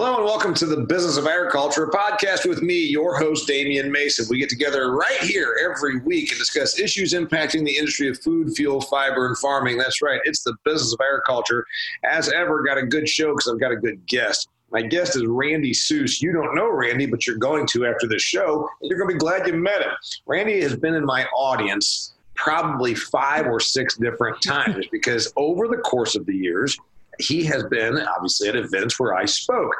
Hello and welcome to the Business of Agriculture, podcast with me, your host, Damian Mason. We get together right here every week and discuss issues impacting the industry of food, fuel, fiber, and farming. That's right, it's the Business of Agriculture. As ever, got a good show because I've got a good guest. My guest is Randy Suess. You don't know Randy, but you're going to after this show. You're going to be glad you met him. Randy has been in my audience probably five or six different times because over the course of the years, he has been obviously at events where I spoke.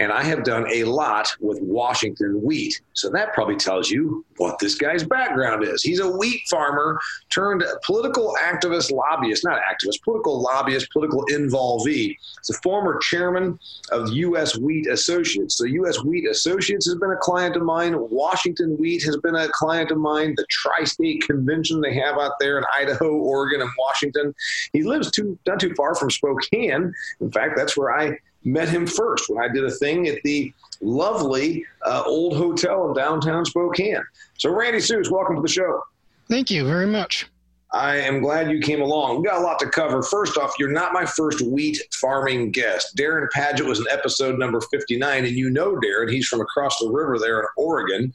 And I have done a lot with Washington wheat. So that probably tells you what this guy's background is. He's a wheat farmer turned political activist, lobbyist, not activist, political lobbyist, political involvee. He's a former chairman of U.S. Wheat Associates. So U.S. Wheat Associates has been a client of mine. Washington Wheat has been a client of mine. The Tri State Convention they have out there in Idaho, Oregon, and Washington. He lives too, not too far from Spokane. In fact, that's where I met him first when I did a thing at the lovely uh, old hotel in downtown Spokane. So, Randy Suess, welcome to the show. Thank you very much. I am glad you came along. We got a lot to cover. First off, you're not my first wheat farming guest. Darren Paget was in episode number 59, and you know Darren. He's from across the river there in Oregon,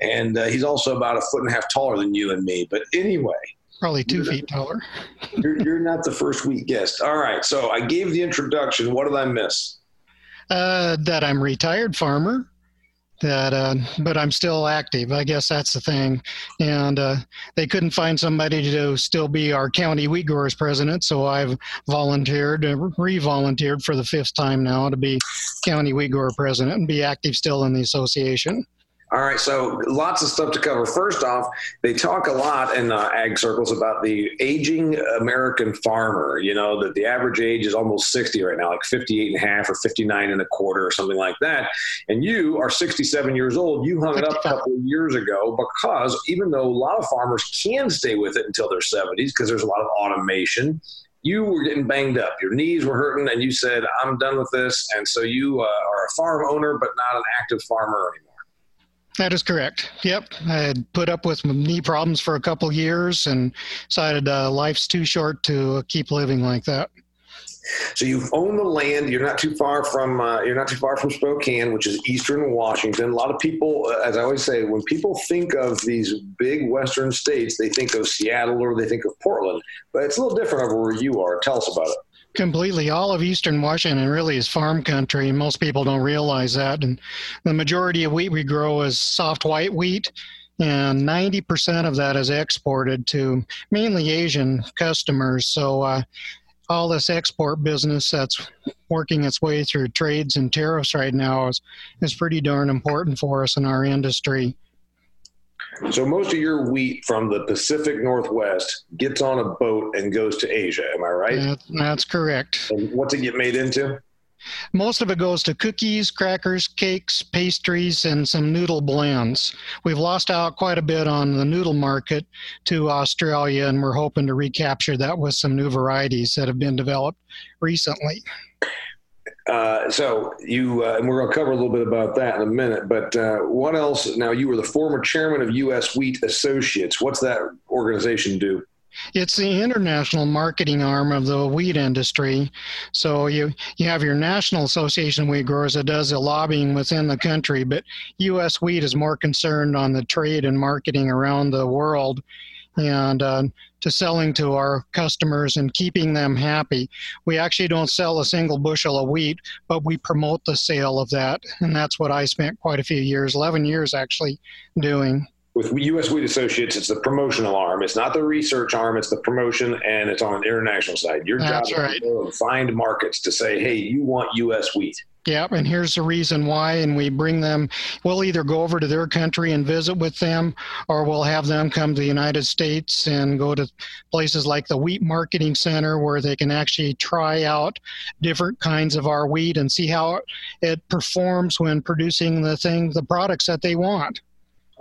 and uh, he's also about a foot and a half taller than you and me. But anyway, Probably 2 you're feet taller. you're, you're not the first week guest. All right. So I gave the introduction. What did I miss? Uh, that I'm retired farmer. That, uh, but I'm still active. I guess that's the thing. And uh, they couldn't find somebody to still be our county wheat growers president, so I've volunteered, uh, re-volunteered for the fifth time now to be county wheat grower president and be active still in the association. All right, so lots of stuff to cover. First off, they talk a lot in uh, ag circles about the aging American farmer. You know, that the average age is almost 60 right now, like 58 and a half or 59 and a quarter or something like that. And you are 67 years old. You hung it up a couple of years ago because even though a lot of farmers can stay with it until their 70s because there's a lot of automation, you were getting banged up. Your knees were hurting, and you said, I'm done with this. And so you uh, are a farm owner, but not an active farmer anymore. That is correct. Yep. I had put up with knee problems for a couple years and decided uh, life's too short to keep living like that. So you own the land. You're not too far from uh, you're not too far from Spokane, which is eastern Washington. A lot of people, uh, as I always say, when people think of these big western states, they think of Seattle or they think of Portland. But it's a little different over where you are. Tell us about it completely all of eastern washington really is farm country and most people don't realize that. And the majority of wheat we grow is soft white wheat and 90% of that is exported to mainly asian customers. So uh, all this export business that's working its way through trades and tariffs right now is, is pretty darn important for us in our industry so most of your wheat from the Pacific Northwest gets on a boat and goes to Asia. Am I right? That, that's correct. And what's it get made into? Most of it goes to cookies, crackers, cakes, pastries, and some noodle blends. We've lost out quite a bit on the noodle market to Australia, and we're hoping to recapture that with some new varieties that have been developed recently. Uh, so you uh, and we're going to cover a little bit about that in a minute. But uh, what else? Now you were the former chairman of U.S. Wheat Associates. What's that organization do? It's the international marketing arm of the wheat industry. So you you have your National Association of Wheat Growers that does the lobbying within the country, but U.S. Wheat is more concerned on the trade and marketing around the world and uh, to selling to our customers and keeping them happy. We actually don't sell a single bushel of wheat, but we promote the sale of that. And that's what I spent quite a few years, 11 years actually, doing. With U.S. Wheat Associates, it's the promotional arm. It's not the research arm. It's the promotion, and it's on the international side. Your that's job right. is to find markets to say, "Hey, you want U.S. wheat." Yep, and here's the reason why. And we bring them, we'll either go over to their country and visit with them, or we'll have them come to the United States and go to places like the Wheat Marketing Center where they can actually try out different kinds of our wheat and see how it performs when producing the thing, the products that they want.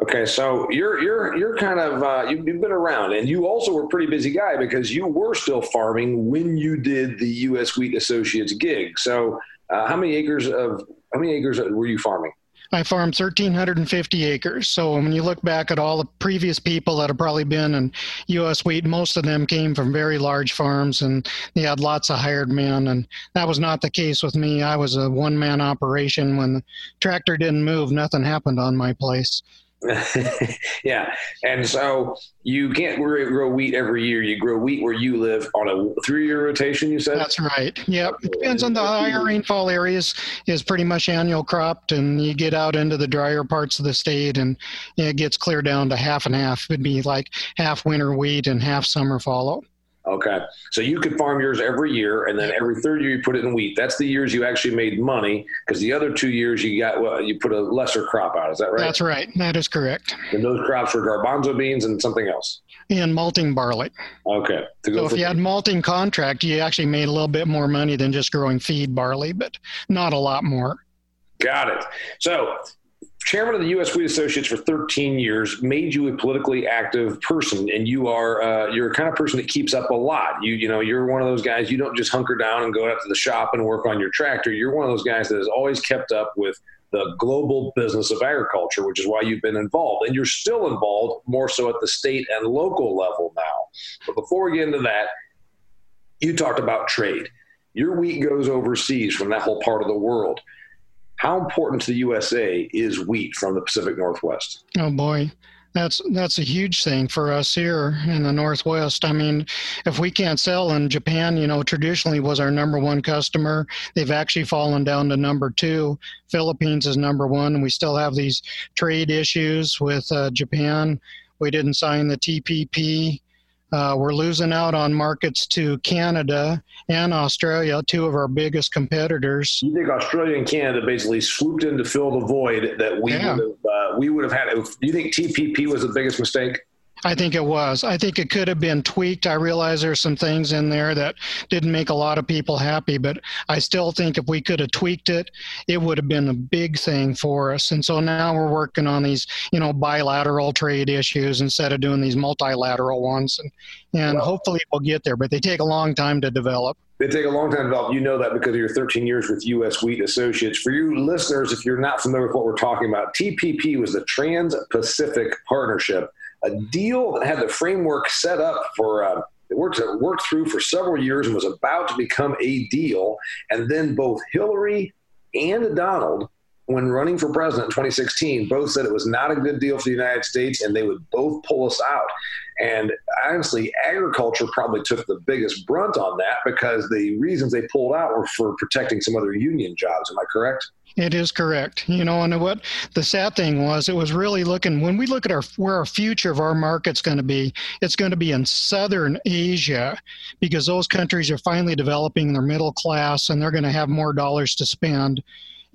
Okay, so you're you're you're kind of uh, you've been around, and you also were a pretty busy guy because you were still farming when you did the U.S. Wheat Associates gig. So uh, how many acres of how many acres were you farming? I farmed 1,350 acres. So when you look back at all the previous people that have probably been in U.S. wheat, most of them came from very large farms and they had lots of hired men. And that was not the case with me. I was a one man operation. When the tractor didn't move, nothing happened on my place. yeah, and so you can't grow wheat every year. You grow wheat where you live on a three-year rotation. You said that's right. Yeah, It depends on the higher rainfall areas. Is pretty much annual cropped, and you get out into the drier parts of the state, and it gets clear down to half and half. It'd be like half winter wheat and half summer fallow. Okay. So you could farm yours every year, and then every third year you put it in wheat. That's the years you actually made money, because the other two years you got well, you put a lesser crop out. Is that right? That's right. That is correct. And those crops were garbanzo beans and something else. And malting barley. Okay. So if you had malting contract, you actually made a little bit more money than just growing feed barley, but not a lot more. Got it. So chairman of the U.S. Wheat Associates for 13 years made you a politically active person, and you are uh, you're a kind of person that keeps up a lot. You you know you're one of those guys. You don't just hunker down and go out to the shop and work on your tractor. You're one of those guys that has always kept up with the global business of agriculture, which is why you've been involved, and you're still involved more so at the state and local level now. But before we get into that, you talked about trade. Your wheat goes overseas from that whole part of the world how important to the USA is wheat from the Pacific Northwest? Oh boy, that's that's a huge thing for us here in the Northwest. I mean, if we can't sell in Japan, you know, traditionally was our number one customer. They've actually fallen down to number two. Philippines is number one, we still have these trade issues with uh, Japan. We didn't sign the TPP. Uh, we're losing out on markets to Canada and Australia, two of our biggest competitors. You think Australia and Canada basically swooped in to fill the void that we yeah. would have uh, we would have had? Do you think TPP was the biggest mistake? I think it was. I think it could have been tweaked. I realize there's some things in there that didn't make a lot of people happy, but I still think if we could have tweaked it, it would have been a big thing for us. And so now we're working on these, you know, bilateral trade issues instead of doing these multilateral ones. And, and well, hopefully we'll get there, but they take a long time to develop. They take a long time to develop. You know that because of your 13 years with U.S. Wheat Associates. For you listeners, if you're not familiar with what we're talking about, TPP was the Trans Pacific Partnership a deal that had the framework set up for uh, it worked, it worked through for several years and was about to become a deal. And then both Hillary and Donald, when running for president in 2016, both said it was not a good deal for the United States and they would both pull us out. And honestly, agriculture probably took the biggest brunt on that because the reasons they pulled out were for protecting some other union jobs. Am I correct? It is correct. You know, and what the sad thing was, it was really looking when we look at our where our future of our market's going to be, it's going to be in southern Asia because those countries are finally developing their middle class and they're going to have more dollars to spend.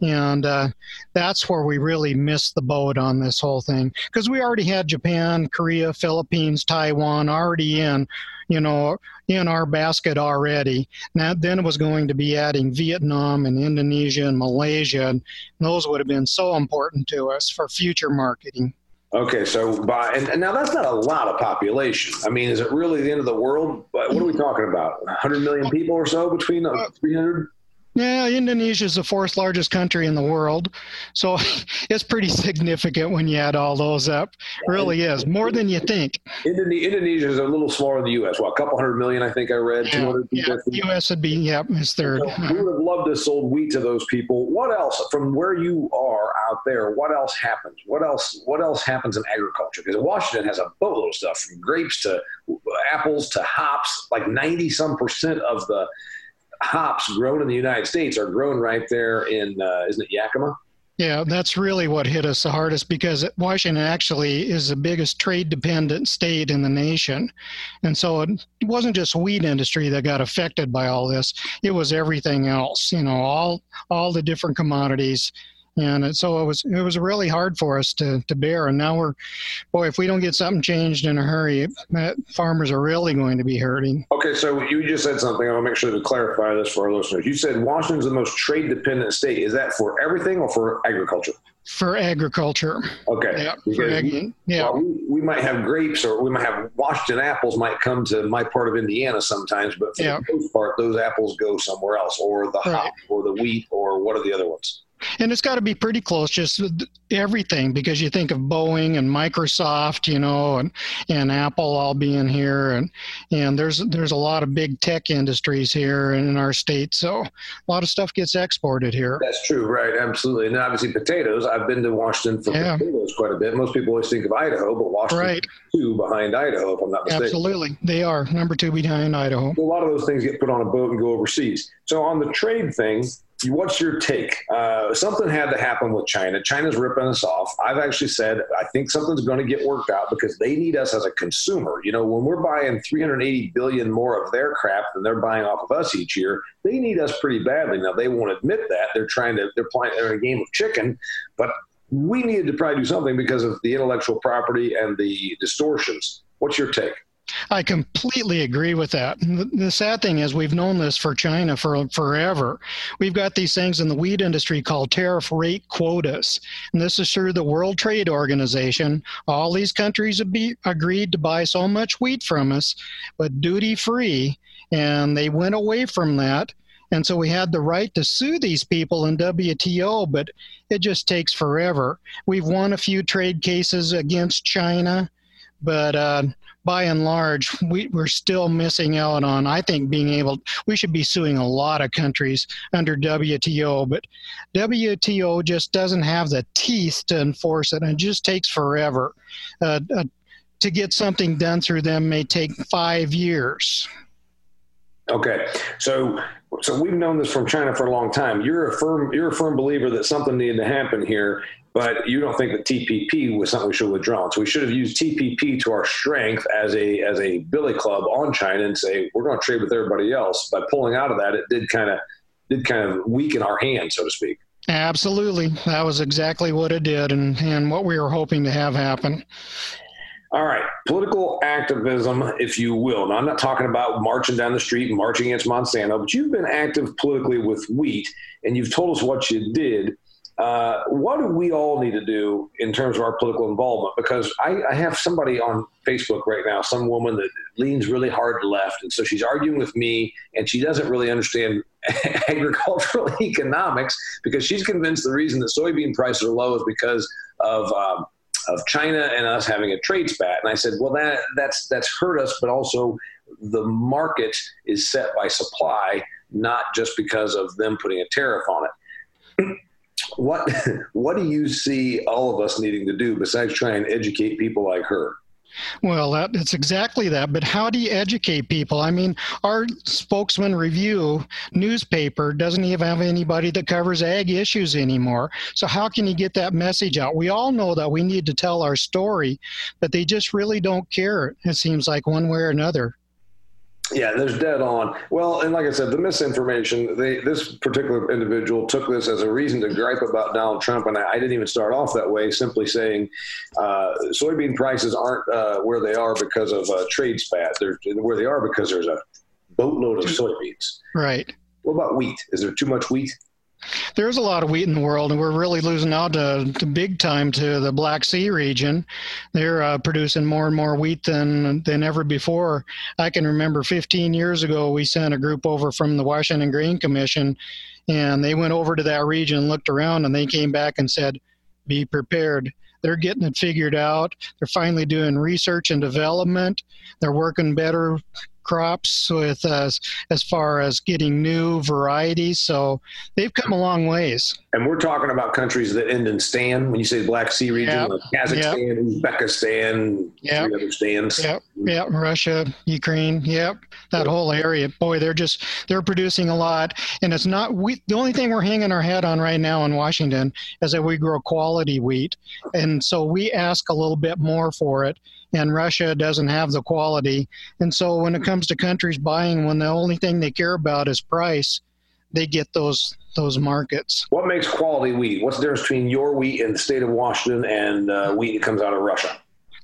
And uh, that's where we really missed the boat on this whole thing because we already had Japan, Korea, Philippines, Taiwan already in, you know, in our basket already. Now, then it was going to be adding Vietnam and Indonesia and Malaysia, and those would have been so important to us for future marketing. Okay, so by and, and, now that's not a lot of population. I mean, is it really the end of the world? What are we talking about? 100 million people or so between uh, 300? Yeah, Indonesia is the fourth largest country in the world, so it's pretty significant when you add all those up. Really is more than you think. Indonesia is a little smaller than the U.S. Well, a couple hundred million, I think I read. Yeah, 200 yeah, U.S. would be yeah, is third. So we would have loved to sold wheat to those people. What else from where you are out there? What else happens? What else? What else happens in agriculture? Because Washington has a boatload of stuff from grapes to uh, apples to hops. Like ninety some percent of the hops grown in the United States are grown right there in, uh, isn't it Yakima? Yeah, that's really what hit us the hardest because Washington actually is the biggest trade dependent state in the nation. And so it wasn't just wheat industry that got affected by all this. It was everything else, you know, all all the different commodities and so it was it was really hard for us to, to bear. And now we're boy if we don't get something changed in a hurry farmers are really going to be hurting. Okay so you just said something. I want to make sure to clarify this for our listeners. You said washington's the most trade dependent state. Is that for everything or for agriculture? For agriculture. Okay. Yeah, for ag- yeah. Well, we, we, might have grapes or we might have washington apples might come to my part of indiana sometimes but for yeah. the most part those apples go somewhere else or the right. hop or the wheat or what are the other ones And it's got to be pretty close, just everything, because you think of Boeing and Microsoft, you know, and, and Apple all being here, and and there's there's a lot of big tech industries here in our state, so a lot of stuff gets exported here. That's true, right? Absolutely, and obviously potatoes. I've been to Washington for yeah. potatoes quite a bit. Most people always think of Idaho, but Washington right. two behind Idaho, if I'm not mistaken. Absolutely, they are number two behind Idaho. A lot of those things get put on a boat and go overseas. So on the trade thing, what's your take? Uh, something had to happen with China. China's ripping us off. I've actually said I think something's going to get worked out because they need us as a consumer. You know, when we're buying 380 billion more of their crap than they're buying off of us each year, they need us pretty badly. Now they won't admit that they're trying to they're playing they're in a game of chicken, but we needed to probably do something because of the intellectual property and the distortions. What's your take? I completely agree with that. The sad thing is, we've known this for China for forever. We've got these things in the wheat industry called tariff rate quotas. And this is through the World Trade Organization. All these countries have be, agreed to buy so much wheat from us, but duty free. And they went away from that. And so we had the right to sue these people in WTO, but it just takes forever. We've won a few trade cases against China, but uh, by and large, we, we're still missing out on, I think, being able, we should be suing a lot of countries under WTO, but WTO just doesn't have the teeth to enforce it, and it just takes forever. Uh, uh, to get something done through them may take five years. Okay, so so we've known this from China for a long time. You're a firm you're a firm believer that something needed to happen here, but you don't think that TPP was something we should have withdrawn. So we should have used TPP to our strength as a as a billy club on China and say we're going to trade with everybody else. By pulling out of that, it did kind of did kind of weaken our hand, so to speak. Absolutely, that was exactly what it did, and and what we were hoping to have happen. All right, political activism, if you will. Now, I'm not talking about marching down the street marching against Monsanto, but you've been active politically with wheat, and you've told us what you did. Uh, what do we all need to do in terms of our political involvement? Because I, I, have somebody on Facebook right now, some woman that leans really hard left, and so she's arguing with me, and she doesn't really understand agricultural economics because she's convinced the reason that soybean prices are low is because of um, of China and us having a trade spat. And I said, well, that that's that's hurt us, but also the market is set by supply, not just because of them putting a tariff on it what what do you see all of us needing to do besides try and educate people like her? Well, that, it's exactly that. But how do you educate people? I mean, our spokesman review newspaper doesn't even have anybody that covers ag issues anymore. So, how can you get that message out? We all know that we need to tell our story, but they just really don't care, it seems like, one way or another. Yeah, there's dead on. Well, and like I said, the misinformation. They, this particular individual took this as a reason to gripe about Donald Trump, and I, I didn't even start off that way. Simply saying uh, soybean prices aren't uh, where they are because of uh, trade spat. They're where they are because there's a boatload of soybeans. Right. What about wheat? Is there too much wheat? There's a lot of wheat in the world, and we're really losing out to, to big time to the Black Sea region. They're uh, producing more and more wheat than than ever before. I can remember 15 years ago, we sent a group over from the Washington Grain Commission, and they went over to that region, looked around, and they came back and said, "Be prepared." They're getting it figured out. They're finally doing research and development. They're working better crops with uh, as far as getting new varieties. So they've come a long ways. And we're talking about countries that end in stan. When you say Black Sea region, yep. like Kazakhstan, yep. Uzbekistan, yep. three other stands. Yep, yep. Russia, Ukraine. Yep, that yep. whole area. Boy, they're just they're producing a lot. And it's not we. The only thing we're hanging our head on right now in Washington is that we grow quality wheat, and so we ask a little bit more for it and Russia doesn't have the quality. And so when it comes to countries buying, when the only thing they care about is price, they get those those markets. What makes quality wheat? What's the difference between your wheat in the state of Washington and uh, wheat that comes out of Russia?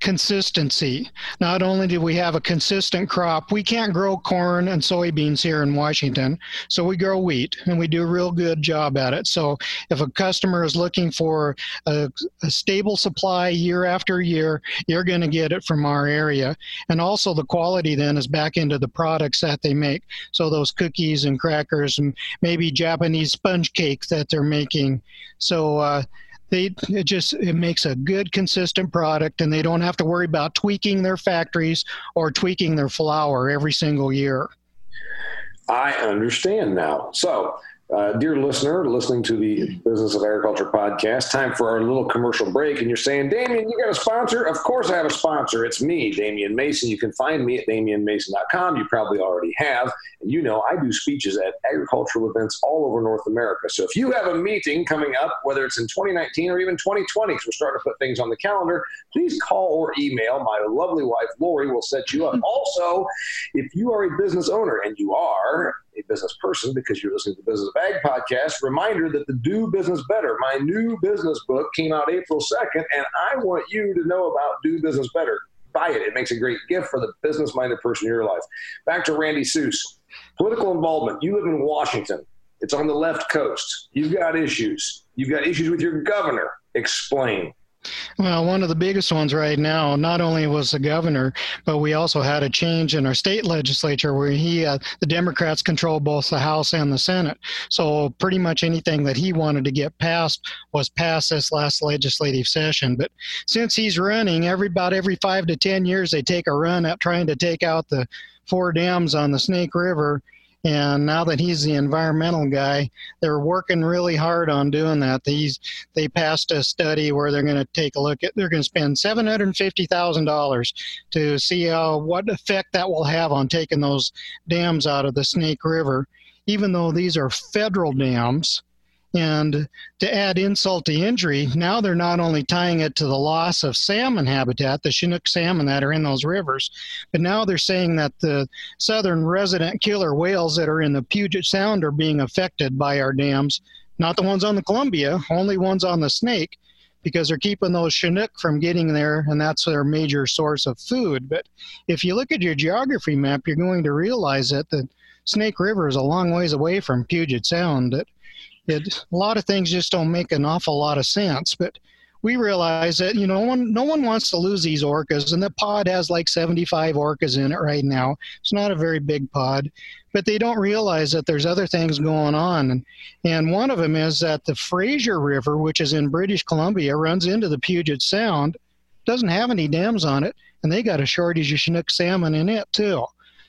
Consistency. Not only do we have a consistent crop, we can't grow corn and soybeans here in Washington, so we grow wheat and we do a real good job at it. So if a customer is looking for a, a stable supply year after year, you're going to get it from our area. And also the quality then is back into the products that they make. So those cookies and crackers and maybe Japanese sponge cake that they're making. So uh, they it just it makes a good consistent product and they don't have to worry about tweaking their factories or tweaking their flour every single year. I understand now. So uh, dear listener, listening to the Business of Agriculture podcast, time for our little commercial break. And you're saying, Damian, you got a sponsor? Of course I have a sponsor. It's me, Damian Mason. You can find me at damianmason.com. You probably already have. And you know, I do speeches at agricultural events all over North America. So if you have a meeting coming up, whether it's in 2019 or even 2020, because we're starting to put things on the calendar, please call or email. My lovely wife, Lori, will set you up. also, if you are a business owner, and you are, a business person because you're listening to the Business of Ag podcast. Reminder that the Do Business Better, my new business book, came out April 2nd, and I want you to know about Do Business Better. Buy it. It makes a great gift for the business minded person in your life. Back to Randy Suess. Political involvement. You live in Washington. It's on the left coast. You've got issues. You've got issues with your governor. Explain. Well, one of the biggest ones right now, not only was the governor, but we also had a change in our state legislature where he, uh, the Democrats control both the House and the Senate. So pretty much anything that he wanted to get passed was passed this last legislative session. But since he's running, every about every five to ten years, they take a run at trying to take out the four dams on the Snake River and now that he's the environmental guy, they're working really hard on doing that. These they passed a study where they're going to take a look at. They're going to spend seven hundred fifty thousand dollars to see uh, what effect that will have on taking those dams out of the Snake River. Even though these are federal dams, and to add insult to injury, now they're not only tying it to the loss of salmon habitat, the Chinook salmon that are in those rivers, but now they're saying that the southern resident killer whales that are in the Puget Sound are being affected by our dams. Not the ones on the Columbia, only ones on the Snake, because they're keeping those Chinook from getting there, and that's their major source of food. But if you look at your geography map, you're going to realize that the Snake River is a long ways away from Puget Sound. That it, a lot of things just don't make an awful lot of sense. But we realize that you know no one, no one wants to lose these orcas, and the pod has like 75 orcas in it right now. It's not a very big pod, but they don't realize that there's other things going on. And, and one of them is that the Fraser River, which is in British Columbia, runs into the Puget Sound, doesn't have any dams on it, and they got a shortage of Chinook salmon in it too.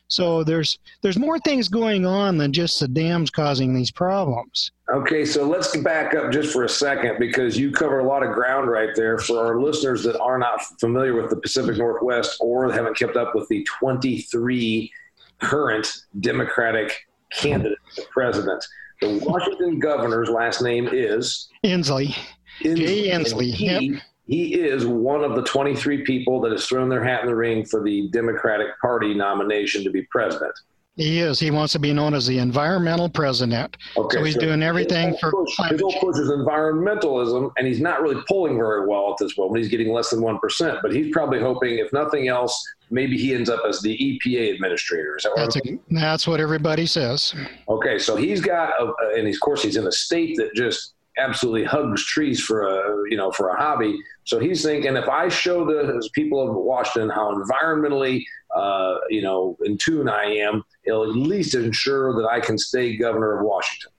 So there's there's more things going on than just the dams causing these problems. Okay, so let's back up just for a second because you cover a lot of ground right there for our listeners that are not familiar with the Pacific Northwest or haven't kept up with the 23 current Democratic candidates for president. The Washington governor's last name is Inslee. Inslee. Jay Inslee. Yep he is one of the 23 people that has thrown their hat in the ring for the Democratic Party nomination to be president. He is. He wants to be known as the environmental president. Okay, so he's so doing everything for push, His whole push is environmentalism, and he's not really pulling very well at this moment. He's getting less than 1%, but he's probably hoping, if nothing else, maybe he ends up as the EPA administrator. Is that that's, a, that's what everybody says. Okay, so he's got, a, and of course, he's in a state that just absolutely hugs trees for a you know for a hobby. So he's thinking if I show the people of Washington how environmentally uh, you know in tune I am, it'll at least ensure that I can stay governor of Washington.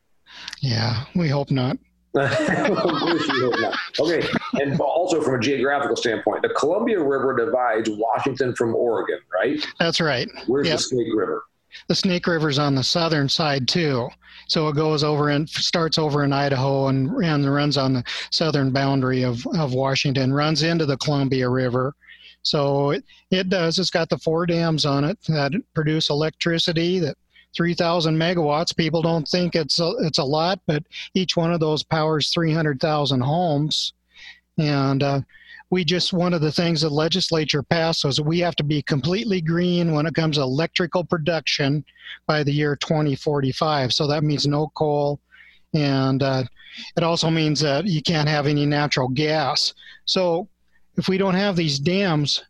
Yeah, we hope not. okay, and also from a geographical standpoint, the Columbia River divides Washington from Oregon, right? That's right. Where's yep. the Snake River? The Snake River's on the southern side too. So it goes over and starts over in Idaho and, and runs on the southern boundary of, of Washington, runs into the Columbia River. So it, it does. It's got the four dams on it that produce electricity that 3,000 megawatts. People don't think it's a, it's a lot, but each one of those powers 300,000 homes. And uh, we just one of the things the legislature passed was we have to be completely green when it comes to electrical production by the year 2045. So that means no coal, and uh, it also means that you can't have any natural gas. So if we don't have these dams,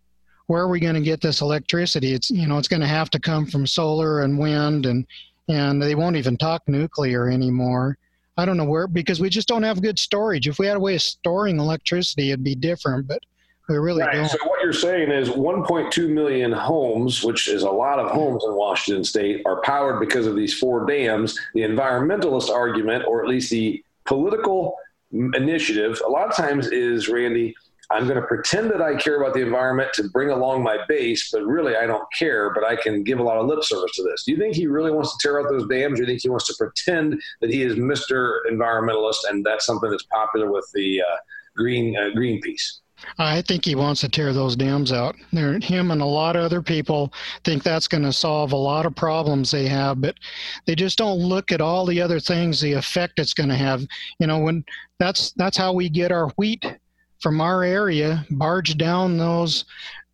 where are we going to get this electricity? It's you know it's going to have to come from solar and wind and and they won't even talk nuclear anymore. I don't know where because we just don't have good storage. If we had a way of storing electricity, it'd be different, but we really right. don't. So what you're saying is 1.2 million homes, which is a lot of homes in Washington State, are powered because of these four dams. The environmentalist argument, or at least the political initiative, a lot of times is Randy I'm going to pretend that I care about the environment to bring along my base, but really I don't care, but I can give a lot of lip service to this. Do you think he really wants to tear out those dams? Or do you think he wants to pretend that he is Mr. Environmentalist and that's something that's popular with the uh, Green uh, Greenpeace? I think he wants to tear those dams out. Him and a lot of other people think that's going to solve a lot of problems they have, but they just don't look at all the other things, the effect it's going to have. You know, when that's that's how we get our wheat from our area barge down those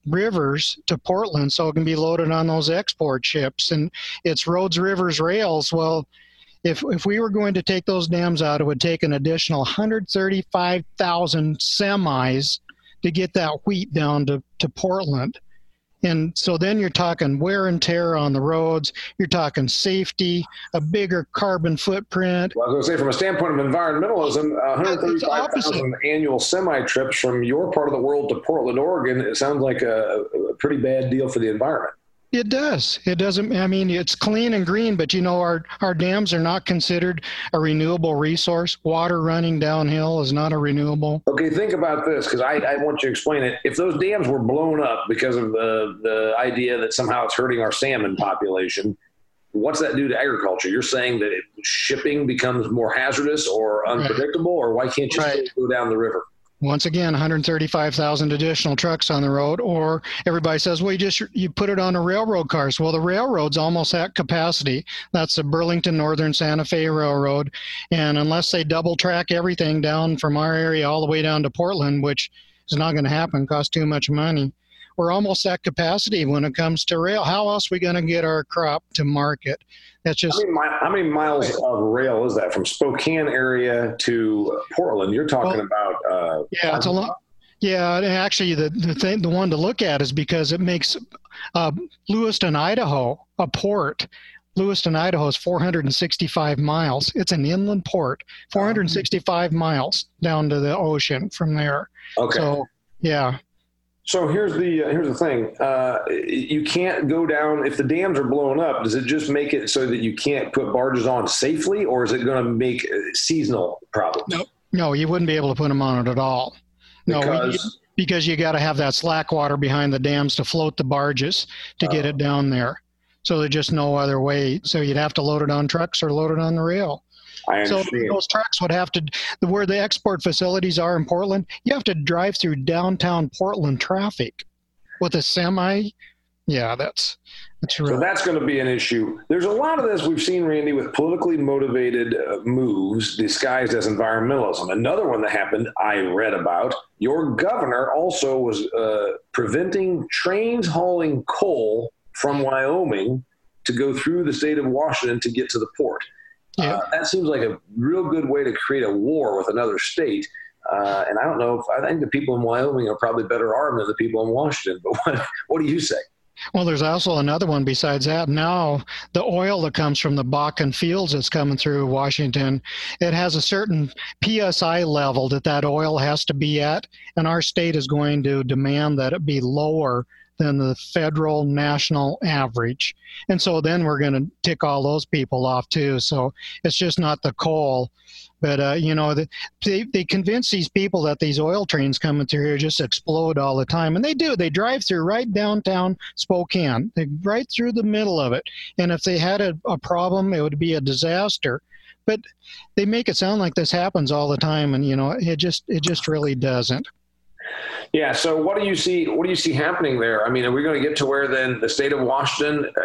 rivers to Portland so it can be loaded on those export ships. And it's roads, rivers, rails. Well, if, if we were going to take those dams out, it would take an additional 135,000 semis to get that wheat down to, to Portland. And so then you're talking wear and tear on the roads. You're talking safety, a bigger carbon footprint. Well, I was going to say, from a standpoint of environmentalism, 135,000 annual semi trips from your part of the world to Portland, Oregon, it sounds like a, a pretty bad deal for the environment. It does. It doesn't. I mean, it's clean and green, but you know, our our dams are not considered a renewable resource. Water running downhill is not a renewable. Okay, think about this because I, I want you to explain it. If those dams were blown up because of the the idea that somehow it's hurting our salmon population, what's that do to agriculture? You're saying that it, shipping becomes more hazardous or unpredictable, right. or why can't you right. go down the river? Once again 135,000 additional trucks on the road or everybody says well you just you put it on the railroad cars well the railroad's almost at capacity that's the Burlington Northern Santa Fe Railroad and unless they double track everything down from our area all the way down to Portland which is not going to happen cost too much money we're almost at capacity when it comes to rail how else are we going to get our crop to market that's just how many, how many miles of rail is that from Spokane area to Portland? You're talking well, about. Uh, yeah, it's a lot. Yeah, actually, the the thing, the one to look at is because it makes uh, Lewiston, Idaho, a port. Lewiston, Idaho is 465 miles. It's an inland port, 465 miles down to the ocean from there. Okay. So, yeah, so here's the uh, here's the thing. Uh, you can't go down if the dams are blown up. Does it just make it so that you can't put barges on safely, or is it going to make uh, seasonal problems? No, no, you wouldn't be able to put them on it at all. No, because, because you got to have that slack water behind the dams to float the barges to get it oh. down there. So there's just no other way. So you'd have to load it on trucks or load it on the rail. So those trucks would have to, where the export facilities are in Portland, you have to drive through downtown Portland traffic with a semi. Yeah, that's that's So that's going to be an issue. There's a lot of this we've seen, Randy, with politically motivated uh, moves disguised as environmentalism. Another one that happened, I read about. Your governor also was uh, preventing trains hauling coal from Wyoming to go through the state of Washington to get to the port. Yeah. Uh, that seems like a real good way to create a war with another state. Uh, and I don't know if I think the people in Wyoming are probably better armed than the people in Washington. But what, what do you say? Well, there's also another one besides that. Now, the oil that comes from the Bakken fields that's coming through Washington, it has a certain PSI level that that oil has to be at, and our state is going to demand that it be lower than the federal national average. And so then we're going to tick all those people off too. So it's just not the coal. But, uh, you know, they, they convince these people that these oil trains coming through here just explode all the time. And they do. They drive through right downtown Spokane, they right through the middle of it. And if they had a, a problem, it would be a disaster but they make it sound like this happens all the time and you know it just it just really doesn't yeah. So, what do you see? What do you see happening there? I mean, are we going to get to where then the state of Washington, uh,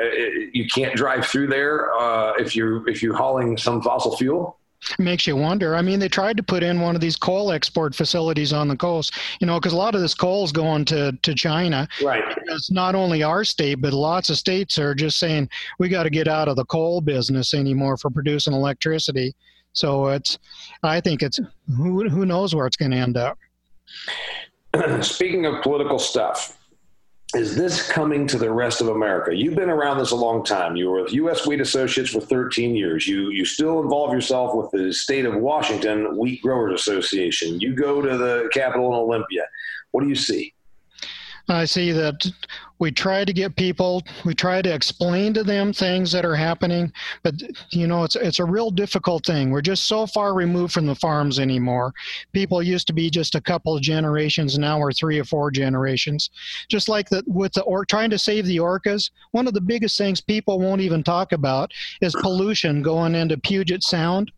you can't drive through there uh, if you if you're hauling some fossil fuel? Makes you wonder. I mean, they tried to put in one of these coal export facilities on the coast, you know, because a lot of this coal is going to, to China. Right. It's not only our state, but lots of states are just saying we got to get out of the coal business anymore for producing electricity. So it's, I think it's who who knows where it's going to end up. speaking of political stuff, is this coming to the rest of America? You've been around this a long time. You were with U.S. Wheat Associates for 13 years. You you still involve yourself with the state of Washington Wheat Growers Association. You go to the Capitol in Olympia. What do you see? I see that we try to get people, we try to explain to them things that are happening, but you know, it's it's a real difficult thing. We're just so far removed from the farms anymore. People used to be just a couple of generations, now we're three or four generations. Just like that with the or trying to save the orcas, one of the biggest things people won't even talk about is pollution going into Puget Sound.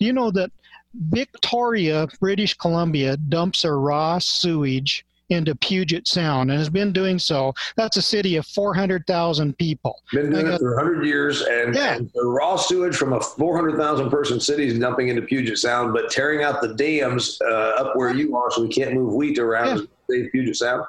You know that Victoria, British Columbia, dumps their raw sewage into Puget Sound and has been doing so. That's a city of 400,000 people. Been doing it for 100 years, and, yeah. and the raw sewage from a 400,000 person city is dumping into Puget Sound, but tearing out the dams uh, up where you are so we can't move wheat around yeah. Puget Sound.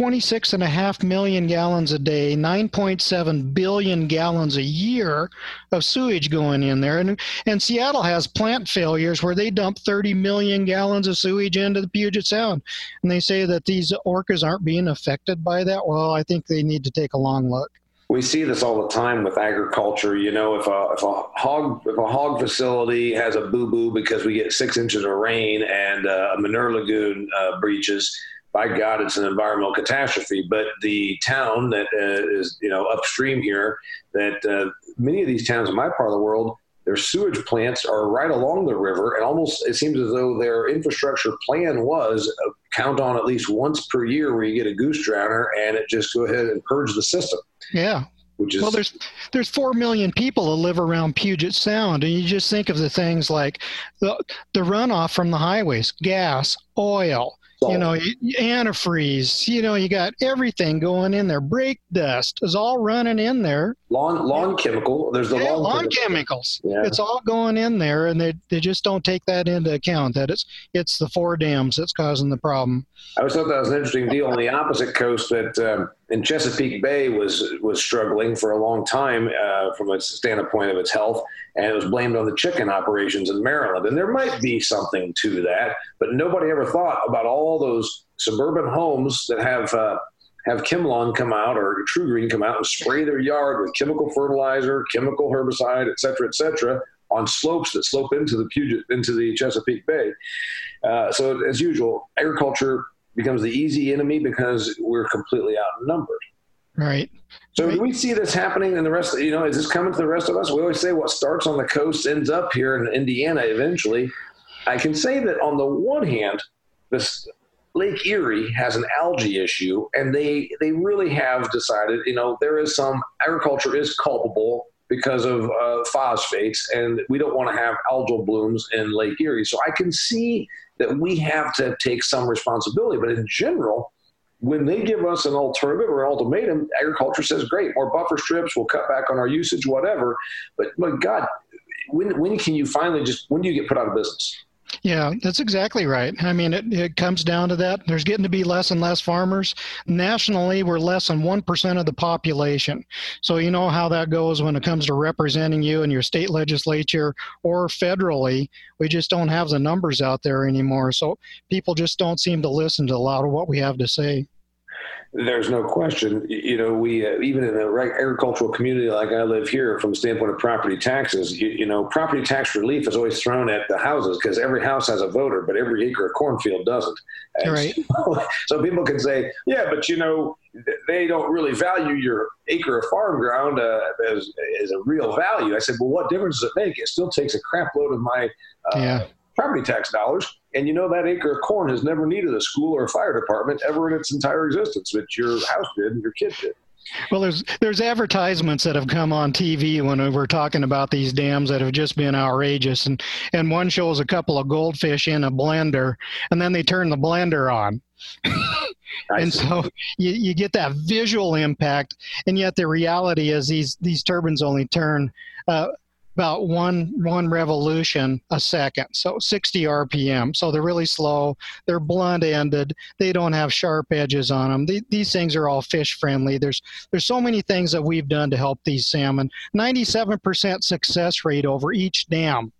26 and a half million gallons a day, 9.7 billion gallons a year of sewage going in there. And, and Seattle has plant failures where they dump 30 million gallons of sewage into the Puget Sound. And they say that these orcas aren't being affected by that. Well, I think they need to take a long look we see this all the time with agriculture. You know, if a if a hog if a hog facility has a boo boo because we get six inches of rain and uh, a manure lagoon uh, breaches, by God, it's an environmental catastrophe. But the town that uh, is, you know, upstream here, that uh, many of these towns in my part of the world, their sewage plants are right along the river, and almost it seems as though their infrastructure plan was uh, count on at least once per year where you get a goose drowner, and it just go ahead and purge the system. Yeah, is, well, there's there's four million people that live around Puget Sound, and you just think of the things like the the runoff from the highways, gas, oil, you know, antifreeze. You know, you got everything going in there. Brake dust is all running in there. Lawn lawn chemical. There's the yeah, lawn, lawn chemicals. Yeah. It's all going in there, and they they just don't take that into account. That it's it's the four dams that's causing the problem. I always thought that was an interesting deal on the opposite coast that um, in Chesapeake Bay was was struggling for a long time uh, from a standpoint of its health, and it was blamed on the chicken operations in Maryland. And there might be something to that, but nobody ever thought about all those suburban homes that have uh, have ChemLawn come out or TruGreen come out and spray their yard with chemical fertilizer, chemical herbicide, et cetera, et cetera, on slopes that slope into the Puget into the Chesapeake Bay. Uh, so as usual, agriculture becomes the easy enemy because we're completely outnumbered. Right. So right. we see this happening in the rest? Of, you know, is this coming to the rest of us? We always say what starts on the coast ends up here in Indiana eventually. I can say that on the one hand, this Lake Erie has an algae issue, and they they really have decided. You know, there is some agriculture is culpable because of uh, phosphates, and we don't want to have algal blooms in Lake Erie. So I can see that we have to take some responsibility. But in general, when they give us an alternative or an ultimatum, agriculture says, great, more buffer strips, we'll cut back on our usage, whatever. But, my God, when, when can you finally just, when do you get put out of business? Yeah, that's exactly right. I mean, it, it comes down to that. There's getting to be less and less farmers. Nationally, we're less than 1% of the population. So, you know how that goes when it comes to representing you in your state legislature or federally. We just don't have the numbers out there anymore. So, people just don't seem to listen to a lot of what we have to say. There's no question. You know, we uh, even in the agricultural community like I live here, from the standpoint of property taxes, you, you know, property tax relief is always thrown at the houses because every house has a voter, but every acre of cornfield doesn't. And right. So, so, people can say, yeah, but you know, they don't really value your acre of farm ground uh, as, as a real value. I said, well, what difference does it make? It still takes a crap load of my uh, yeah property tax dollars. And you know that acre of corn has never needed a school or a fire department ever in its entire existence, but your house did and your kid did. Well, there's there's advertisements that have come on TV when we're talking about these dams that have just been outrageous, and and one shows a couple of goldfish in a blender, and then they turn the blender on. and so you, you get that visual impact, and yet the reality is these these turbines only turn uh, about one one revolution a second so 60 rpm so they're really slow they're blunt ended they don't have sharp edges on them they, these things are all fish friendly there's there's so many things that we've done to help these salmon 97% success rate over each dam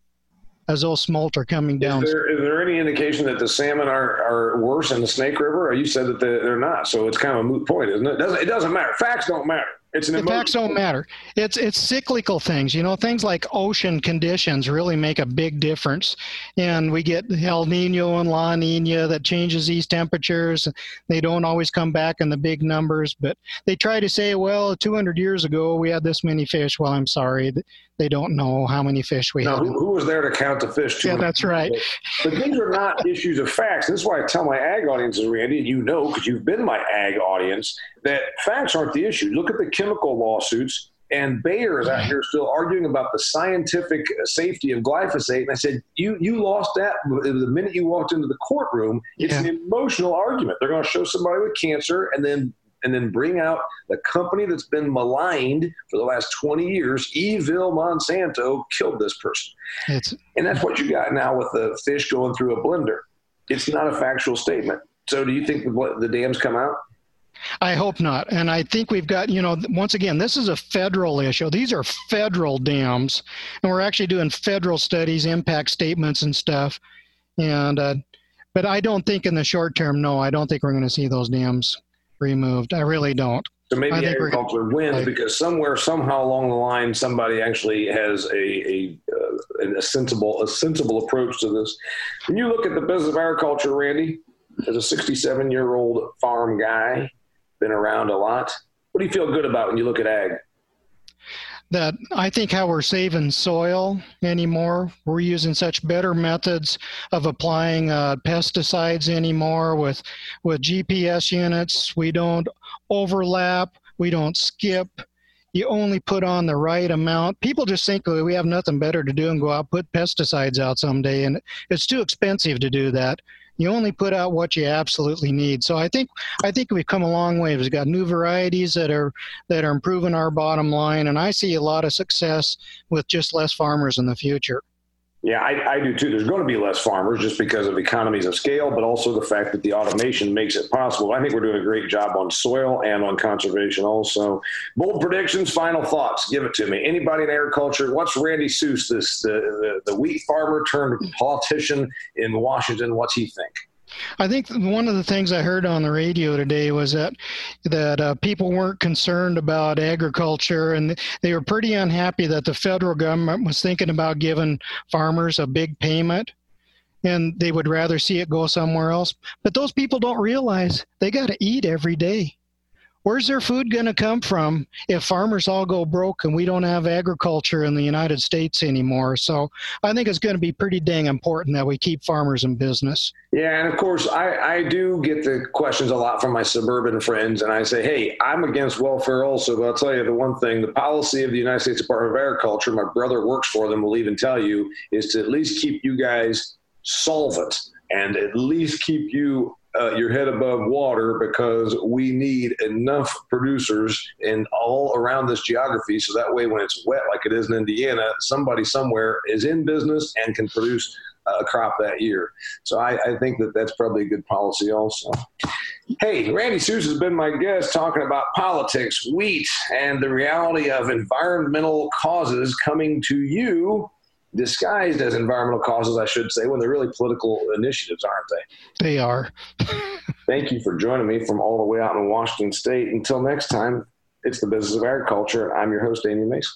as those smolt are coming down. Is there, is there any indication that the salmon are, are worse in the Snake River? Or you said that they're not, so it's kind of a moot point, isn't it? It doesn't, it doesn't matter. Facts don't matter. It's an the facts don't matter. It's it's cyclical things. You know, things like ocean conditions really make a big difference. And we get El Nino and La Nina that changes these temperatures. They don't always come back in the big numbers, but they try to say, well, 200 years ago we had this many fish. Well, I'm sorry, they don't know how many fish we no, had. Who, who, was there to count the fish? Yeah, that's right. But these are not issues of facts. This is why I tell my ag audiences, Randy, and you know because you've been my ag audience, that facts aren't the issue. Look at the chemical lawsuits. And Bayer is out here still arguing about the scientific uh, safety of glyphosate. And I said, you you lost that the minute you walked into the courtroom. It's yeah. an emotional argument. They're going to show somebody with cancer and then and then bring out the company that's been maligned for the last 20 years. Evil Monsanto killed this person. It's, and that's what you got now with the fish going through a blender. It's not a factual statement. So do you think the, the dams come out? I hope not. And I think we've got, you know, once again, this is a federal issue. These are federal dams. And we're actually doing federal studies, impact statements, and stuff. And, uh, but I don't think in the short term, no, I don't think we're going to see those dams removed. I really don't. So maybe agriculture wins right. because somewhere, somehow along the line, somebody actually has a a, uh, a sensible a sensible approach to this. When you look at the business of agriculture, Randy, as a 67 year old farm guy, been around a lot. What do you feel good about when you look at ag? That I think how we're saving soil anymore. We're using such better methods of applying uh, pesticides anymore with with GPS units. We don't overlap. We don't skip. You only put on the right amount. People just think we have nothing better to do and go out put pesticides out someday, and it's too expensive to do that you only put out what you absolutely need. So I think I think we've come a long way. We've got new varieties that are that are improving our bottom line, and I see a lot of success with just less farmers in the future. Yeah, I, I, do too. There's going to be less farmers just because of economies of scale, but also the fact that the automation makes it possible. I think we're doing a great job on soil and on conservation also. Bold predictions, final thoughts. Give it to me. Anybody in agriculture, what's Randy Suess, this the, the, the wheat farmer turned politician in Washington? What's he think? I think one of the things I heard on the radio today was that that uh, people weren't concerned about agriculture, and they were pretty unhappy that the federal government was thinking about giving farmers a big payment, and they would rather see it go somewhere else. But those people don't realize they got to eat every day where's their food going to come from if farmers all go broke and we don't have agriculture in the United States anymore? So I think it's going to be pretty dang important that we keep farmers in business. Yeah, and of course, I, I do get the questions a lot from my suburban friends, and I say, hey, I'm against welfare also, but I'll tell you the one thing the policy of the United States Department of Agriculture, my brother works for them, will even tell you, is to at least keep you guys solvent and at least keep you uh, your head above water because we need enough producers in all around this geography. So that way when it's wet like it is in indiana somebody somewhere is in business and can produce a crop that year. So I, I think that that's probably a good policy also. Hey randy Suess has been my guest talking about politics wheat and the reality of environmental causes coming to you disguised as environmental causes, I should say, when they're really political initiatives, aren't they? They are. Thank you for joining me from all the way out in Washington State. Until next time, it's the business of agriculture. I'm your host, Damian Mason.